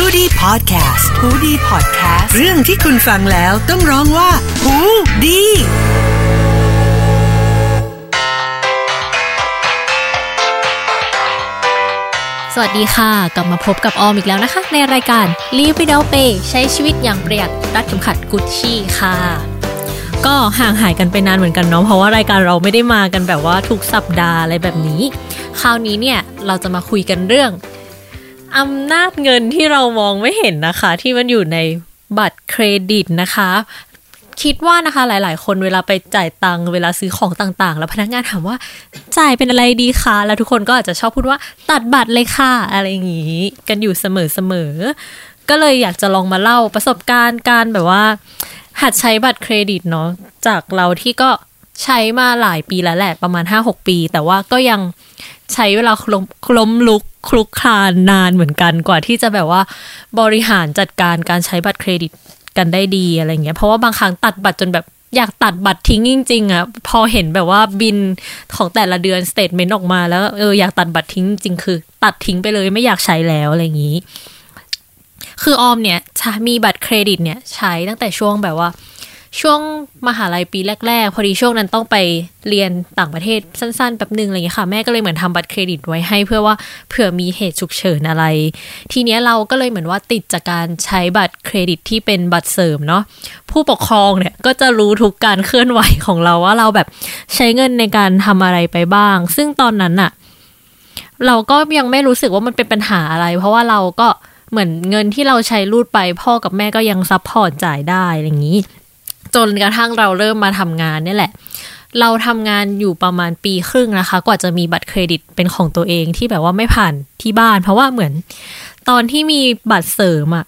h o ดี้พอดแคสต์ฮูดี้พอดแคสต์เรื่องที่คุณฟังแล้วต้องร้องว่าหูดีสวัสดีค่ะ กลับมาพบกับออมอีกแล้วนะคะ ในรายการ Live Without Pay ใช้ชีวิตอย่างประหยัดรัดเข็มขัดกุชชี่ค่ะ ก็ห่างหายกันไปนานเหมือนกันเนาะเพราะว่ารายการเราไม่ได้มากันแบบว่าทุกสัปดาห์อะไรแบบนี้ คราวนี้เนี่ยเราจะมาคุยกันเรื่อง อำนาจเงินที่เรามองไม่เห็นนะคะ ที่มันอยู่ในบัตรเครดิตนะคะ คิดว่านะคะหลาย ๆ คนเวลาไปจ่ายตังค์เวลาซื้อของต่าง ๆ แล้วพนักงานถามว่าจ่ายเป็นอะไรดีคะแล้วทุกคนก็อาจจะชอบพูดว่าตัดบัตรเลยค่ะอะไรอย่างนี้ กันอยู่เสมอๆก็เลยอยากจะลองมาเล่าประสบการณ์การแบบว่า หัดใช้บัตรเครดิตเนาะจากเราที่ก็ใช้มาหลายปีแล้วแหละประมาณ 5-6 ปี แต่ว่าก็ยัง ใช้เวลาล้มล้มลุกคลุกคลานนานเหมือนกันกว่าที่จะแบบว่าบริหารจัดการการใช้บัตรเครดิตกันได้ดีอะไรเงี้ย เพราะว่าบางครั้งตัดบัตรจนแบบอยากตัดบัตรทิ้งจริงๆอะ่ะพอเห็นแบบว่าบิลของแต่ละเดือน statement ออกมาแล้วเอออยากตัดบัตรทิ้งจริงคือ ตัดทิ้งไปเลยไม่อยากใช้แล้วอะไรอย่างนี้ คือออมเนี่ยมีบัตรเครดิตเนี่ยใช้ตั้งแต่ช่วงแบบว่า ช่วงมหาลัยปีแรก ๆ พอดีช่วงนั้นต้องไปเรียนต่างประเทศสั้น ๆ แป๊บหนึ่งอะไรอย่างเงี้ยค่ะ แม่ก็เลยเหมือนทำบัตรเครดิตไว้ให้เพื่อว่าเผื่อมีเหตุฉุกเฉินอะไร ทีเนี้ยเราก็เลยเหมือนว่าติดจากการใช้บัตรเครดิตที่เป็นบัตรเสริมเนาะผู้ปกครองเนี่ยก็จะรู้ทุกการเคลื่อนไหวของเราว่าเราแบบใช้เงินในการทำอะไรไปบ้าง ซึ่งตอนนั้นอะเราก็ยังไม่รู้สึกว่ามันเป็นปัญหาอะไร เพราะว่าเราก็เหมือนเงินที่เราใช้รูดไปพ่อกับแม่ก็ยัง support จ่ายได้อะไรอย่างนี้ จนกระทั่งเราเริ่มมาทำงานนี่แหละ เราทำงานอยู่ประมาณปีครึ่งนะคะ กว่าจะมีบัตรเครดิตเป็นของตัวเองที่แบบว่าไม่ผ่านที่บ้าน เพราะว่าเหมือน ตอนที่มีบัตรเสริมอะ่ะ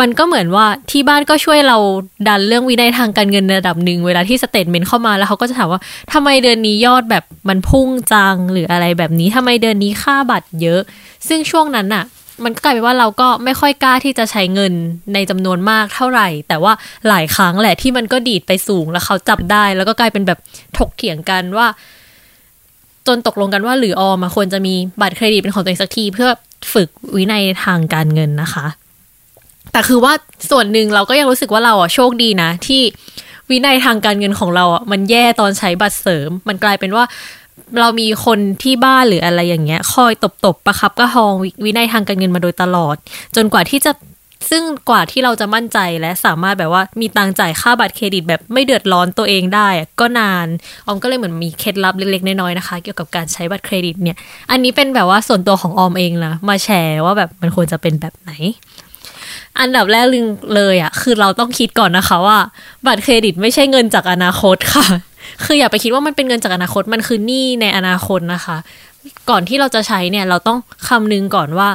มันก็เหมือนว่าที่บ้านก็ช่วยเราดันเรื่องวินัยทางการเงินระดับหนึ่งเวลาที่ statement เข้ามาแล้วเขาก็จะถามว่าทำไมเดือนนี้ยอดแบบมันพุ่งจังหรืออะไรแบบนี้ทำไมเดือนนี้ค่าบัตรเยอะ ซึ่งช่วงนั้นอะ มันก็กลายเป็นว่าเราก็ไม่ค่อยกล้าที่จะใช้เงินในจำนวนมากเท่าไหร่ แต่ว่าหลายครั้งแหละที่มันก็ดีดไปสูงแล้วเขาจับได้ แล้วก็กลายเป็นแบบถกเถียงกันว่า จนตกลงกันว่าหรือออมควรจะมีบัตรเครดิตเป็นของตัวเองสักที เพื่อฝึกวินัยทางการเงินนะคะ แต่คือว่าส่วนหนึ่งเราก็ยังรู้สึกว่าเราอะโชคดีนะที่วินัยทางการเงินของเราอะมันแย่ตอนใช้บัตรเสริม มันกลายเป็นว่า เรามีคนที่บ้านหรืออะไรอย่างเงี้ย คอยตบตบประคับกระหองวินัยทางการเงินมาโดยตลอด จนกว่าที่จะซึ่งกว่าที่เราจะมั่นใจและสามารถแบบว่ามีตังจ่ายค่าบัตรเครดิตแบบไม่เดือดร้อนตัวเองได้ก็นานออมก็เลยเหมือนมีเคล็ดลับเล็กๆน้อยๆนะคะ เกี่ยวกับการใช้บัตรเครดิตเนี่ย อันนี้เป็นแบบว่าส่วนตัวของออมเองนะมาแชร์ว่าแบบมันควรจะเป็นแบบไหน อันดับแรกเลยอะ่ะคือเราต้องคิดก่อนนะคะว่า บัตรเครดิตไม่ใช่เงินจากอนาคตค่ะ คืออย่าไปคิดว่ามันเป็นเงินจากอนาคตมันคือหนี้ในอนาคตนะคะ ก่อนที่เราจะใช้เนี่ย เราต้องคำนึงก่อนว่า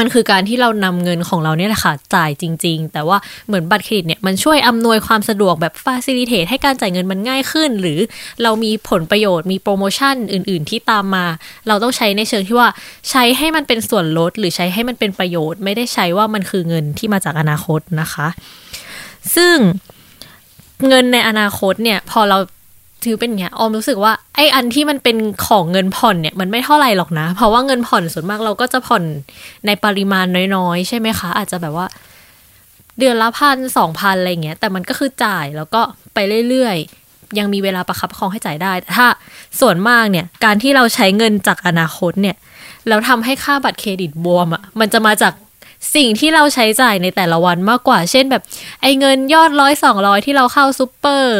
มันคือการที่เรานำเงินของเราเนี่ยแหละค่ะจ่ายจริง ๆ แต่ว่าเหมือนบัตรเครดิตเนี่ยมันช่วยอำนวยความสะดวกแบบฟาซิลิเทตให้การจ่ายเงินมันง่ายขึ้น หรือเรามีผลประโยชน์มีโปรโมชั่นอื่น ๆ ที่ตามมา เราต้องใช้ในเชิงที่ว่าใช้ให้มันเป็นส่วนลด หรือใช้ให้มันเป็นประโยชน์ ไม่ได้ใช้ว่ามันคือเงินที่มาจากอนาคตนะคะ ซึ่งเงินในอนาคตเนี่ย พอเรา ถือเป็นเงี้ยออมรู้สึกว่าไออันที่มันเป็นของเงินผ่อนเนี่ยมันไม่เท่าไหร่หรอกนะ เพราะว่าเงินผ่อนส่วนมากเราก็จะผ่อนในปริมาณน้อยๆ ใช่ไหมคะ อาจจะแบบว่า เดือนละพันสองพันอะไรเงี้ย แต่มันก็คือจ่ายแล้วก็ไปเรื่อยๆ ยังมีเวลาประคับประคองให้จ่ายได้แต่ถ้าส่วนมากเนี่ย การที่เราใช้เงินจากอนาคตเนี่ยแล้วทำให้ค่าบัตรเครดิตบวมอะ่ะมันจะมาจากสิ่งที่เราใช้จ่ายในแต่ละวันมากกว่า เช่นแบบ ไอ้เงินยอดร้อยสองร้อยที่เราเข้าซูเปอร์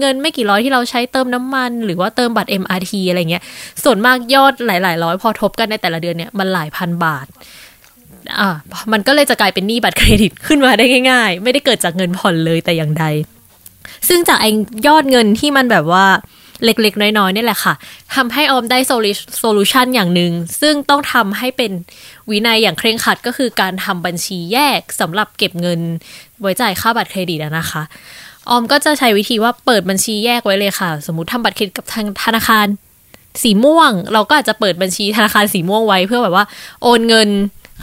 เงินไม่กี่ร้อยที่เราใช้เติมน้ำมัน หรือว่าเติมบัตร MRT อะไรเงี้ย ส่วนมากยอดหลาย ๆ ร้อยพอทบกันในแต่ละเดือนเนี่ยมันหลายพันบาทอ่ามันก็เลยจะกลายเป็นหนี้บัตรเครดิตขึ้นมาได้ง่าย ๆ ไม่ได้เกิดจากเงินผ่อนเลยแต่อย่างใด ซึ่งจากไอ้ยอดเงินที่มันแบบว่าเล็ก ๆ น้อยๆนี่แหละค่ะทำให้ออมได้โซลูชันอย่างหนึ่ง ซึ่งต้องทำให้เป็นวินัยอย่างเคร่งครัดก็คือการทำบัญชีแยกสำหรับเก็บเงิน ไว้จ่ายค่าบัตรเครดิตนะคะ ออมก็จะใช้วิธีว่าเปิดบัญชีแยกไว้เลยค่ะ สมมติทำบัตรเครดิตกับทางธนาคาร สีม่วง เราก็อาจจะเปิดบัญชีธนาคารสีม่วงไว้ เพื่อแบบว่า โอนเงิน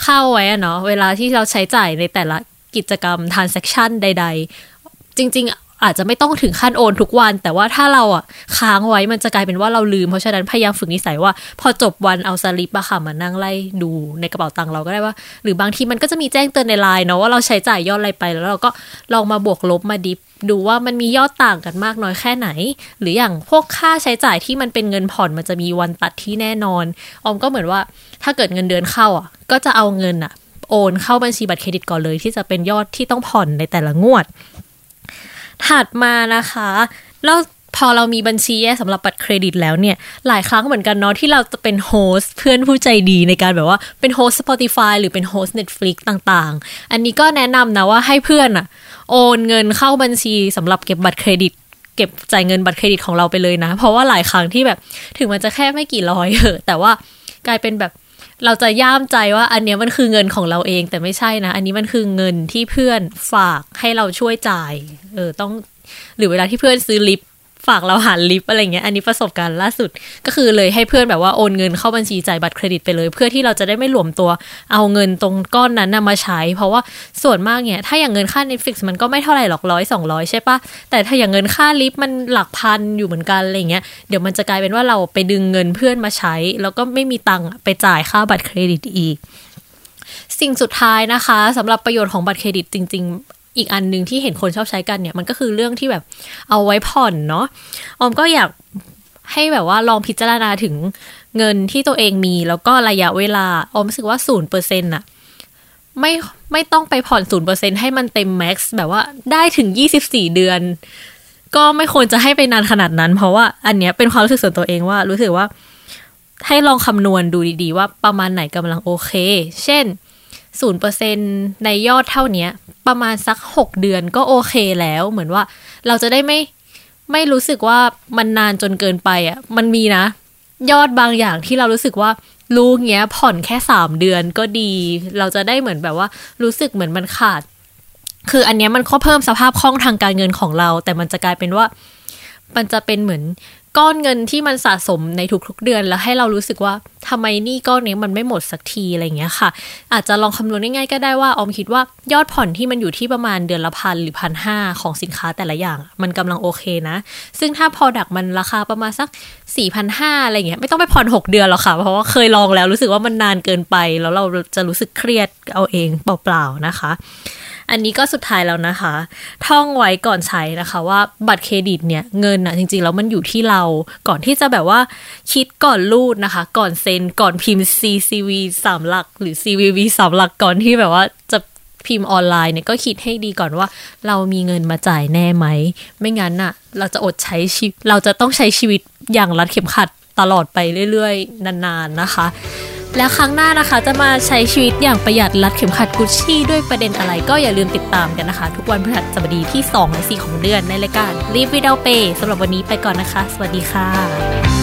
เข้าไว้อะเนาะเวลาที่เราใช้จ่ายในแต่ละกิจกรรม transaction ใด ๆ จริง อาจจะไม่ต้องถึงขั้นโอนทุกวัน แต่ว่าถ้าเราอะค้างไว้มันจะกลายเป็นว่าเราลืม เพราะฉะนั้นพยายามฝึกนิสัยว่า พอจบวันเอาสลิปอะค่ะมานั่งไล่ดูในกระเป๋าตังค์เราก็ได้ว่า หรือบางทีมันก็จะมีแจ้งเตือนในไลน์เนาะว่าเราใช้จ่ายยอดอะไรไปแล้วเราก็ลองมาบวกลบมาดิฟดูว่ามันมียอดต่างกันมากน้อยแค่ไหน หรืออย่างพวกค่าใช้จ่ายที่มันเป็นเงินผ่อนมันจะมีวันตัดที่แน่นอน ออมก็เหมือนว่าถ้าเกิดเงินเดือนเข้าอะ ก็จะเอาเงินอะ โอนเข้าบัญชีบัตรเครดิตก่อนเลยที่จะเป็นยอดที่ต้องผ่อนในแต่ละงวด ถัดมานะคะแล้วพอเรามีบัญชีแยกสำหรับบัตรเครดิตแล้วเนี่ย หลายครั้งเหมือนกันเนาะที่เราจะเป็นโฮสเพื่อนผู้ใจดีในการแบบว่าเป็นโฮส Spotify หรือเป็นโฮส Netflix ต่างๆ อันนี้ก็แนะนำนะว่าให้เพื่อนอะโอนเงินเข้าบัญชีสำหรับเก็บบัตรเครดิต เก็บจ่ายเงินบัตรเครดิตของเราไปเลยนะ เพราะว่าหลายครั้งที่แบบถึงมันจะแค่ไม่กี่ร้อยเหอะแต่ว่ากลายเป็นแบบ เราจะย่ามใจว่าอันเนี้ยมันคือเงินของเราเอง แต่ไม่ใช่นะ อันนี้มันคือเงินที่เพื่อนฝากให้เราช่วยจ่าย เออต้อง หรือเวลาที่เพื่อนซื้อลิฟ ฝากเราหาลิฟต์อะไรเงี้ย อันนี้ประสบการณ์ล่าสุด ก็คือเลยให้เพื่อนแบบว่าโอนเงินเข้าบัญชีจ่ายบัตรเครดิตไปเลย เพื่อที่เราจะได้ไม่หลวมตัวเอาเงินตรงก้อนนั้นนะมาใช้ เพราะว่าส่วนมากเนี่ยถ้าอย่างเงินค่า Netflix มันก็ไม่เท่าไหร่หรอกร้อยสองร้อยใช่ปะแต่ถ้าอย่างเงินค่าลิฟต์มันหลักพันอยู่เหมือนกันอะไรเงี้ยเดี๋ยวมันจะกลายเป็นว่าเราไปดึงเงินเพื่อนมาใช้ แล้วก็ไม่มีตังค์ไปจ่ายค่าบัตรเครดิตอีกสิ่งสุดท้ายนะคะสำหรับประโยชน์ของบัตรเครดิตจริง ๆ อีกอันหนึ่งที่เห็นคนชอบใช้กันเนี่ย มันก็คือเรื่องที่แบบเอาไว้ผ่อนเนาะออมก็อยากให้แบบว่าลองพิจารณาถึงเงินที่ตัวเองมี แล้วก็ระยะเวลาออมรู้สึกว่าศูนย์เปอร์เซ็นต์อะไม่ไม่ต้องไปผ่อนศูนย์เปอร์เซ็นให้มันเต็มแม็กซ์แบบว่าได้ถึงยี่สิบสี่เดือน ก็ไม่ควรจะให้ไปนานขนาดนั้น เพราะว่าอันเนี้ยเป็นความรู้สึกส่วนตัวเองว่า รู้สึกว่าให้ลองคำนวณดูดีๆ ว่าประมาณไหนกำลังโอเค เช่น ศูนย์เปอร์เซ็นในยอดเท่านี้ประมาณสักหกเดือนก็โอเคแล้ว เหมือนว่าเราจะได้ไม่ไม่รู้สึกว่ามันนานจนเกินไปอะ มันมีนะ ยอดบางอย่างที่เรารู้สึกว่าลูกเงี้ยผ่อนแค่สามเดือนก็ดี เราจะได้เหมือนแบบว่า รู้สึกเหมือนมันขาด คืออันเนี้ยมันก็เพิ่มสภาพคล่องทางการเงินของเรา แต่มันจะกลายเป็นว่า มันจะเป็นเหมือน ก้อนเงินที่มันสะสมในทุกๆเดือน แล้วให้เรารู้สึกว่าทำไมนี่ก้อนนี้มันไม่หมดสักทีอะไรเงี้ยค่ะ อาจจะลองคำนวณง่ายๆก็ได้ว่าออมคิดว่ายอดผ่อนที่มันอยู่ที่ประมาณเดือนละพันหรือพันห้าของสินค้าแต่ละอย่าง มันกำลังโอเคนะ ซึ่งถ้าพอดักมันราคาประมาณสัก4ี่พันห้าอะไรเงี้ยไม่ต้องไปผ่อน 6 เดือนหรอกค่ะ เพราะว่าเคยลองแล้วรู้สึกว่ามันนานเกินไป แล้วเราจะรู้สึกเครียดเอาเองเปล่าๆนะคะ อันนี้ก็สุดท้ายแล้วนะคะ ท่องไว้ก่อนใช้นะคะว่าบัตรเครดิตเนี่ยเงินอะจริงๆแล้วมันอยู่ที่เราก่อนที่จะแบบว่าคิดก่อนรูดนะคะ ก่อนเซ็นก่อนพิมพ์ CCV สามหลัก หรือ CVV สามหลักก่อนที่แบบว่าจะพิมพ์ออนไลน์เนี่ยก็คิดให้ดีก่อนว่า เรามีเงินมาจ่ายแน่ไหม ไม่งั้นน่ะ เราจะอดใช้ชีวิตเราจะต้องใช้ชีวิตอย่างรัดเข็มขัดตลอดไปเรื่อยๆ นานๆนะคะ แล้วครั้งหน้านะคะจะมาใช้ชีวิตอย่างประหยัดรัดเข็มขัดกุชชี่ด้วยประเด็นอะไรก็อย่าลืมติดตามกันนะคะ ทุกวันพฤหัสบดีที่2และ4ของเดือนในรายการ Live Without Pay สำหรับวันนี้ไปก่อนนะคะ สวัสดีค่ะ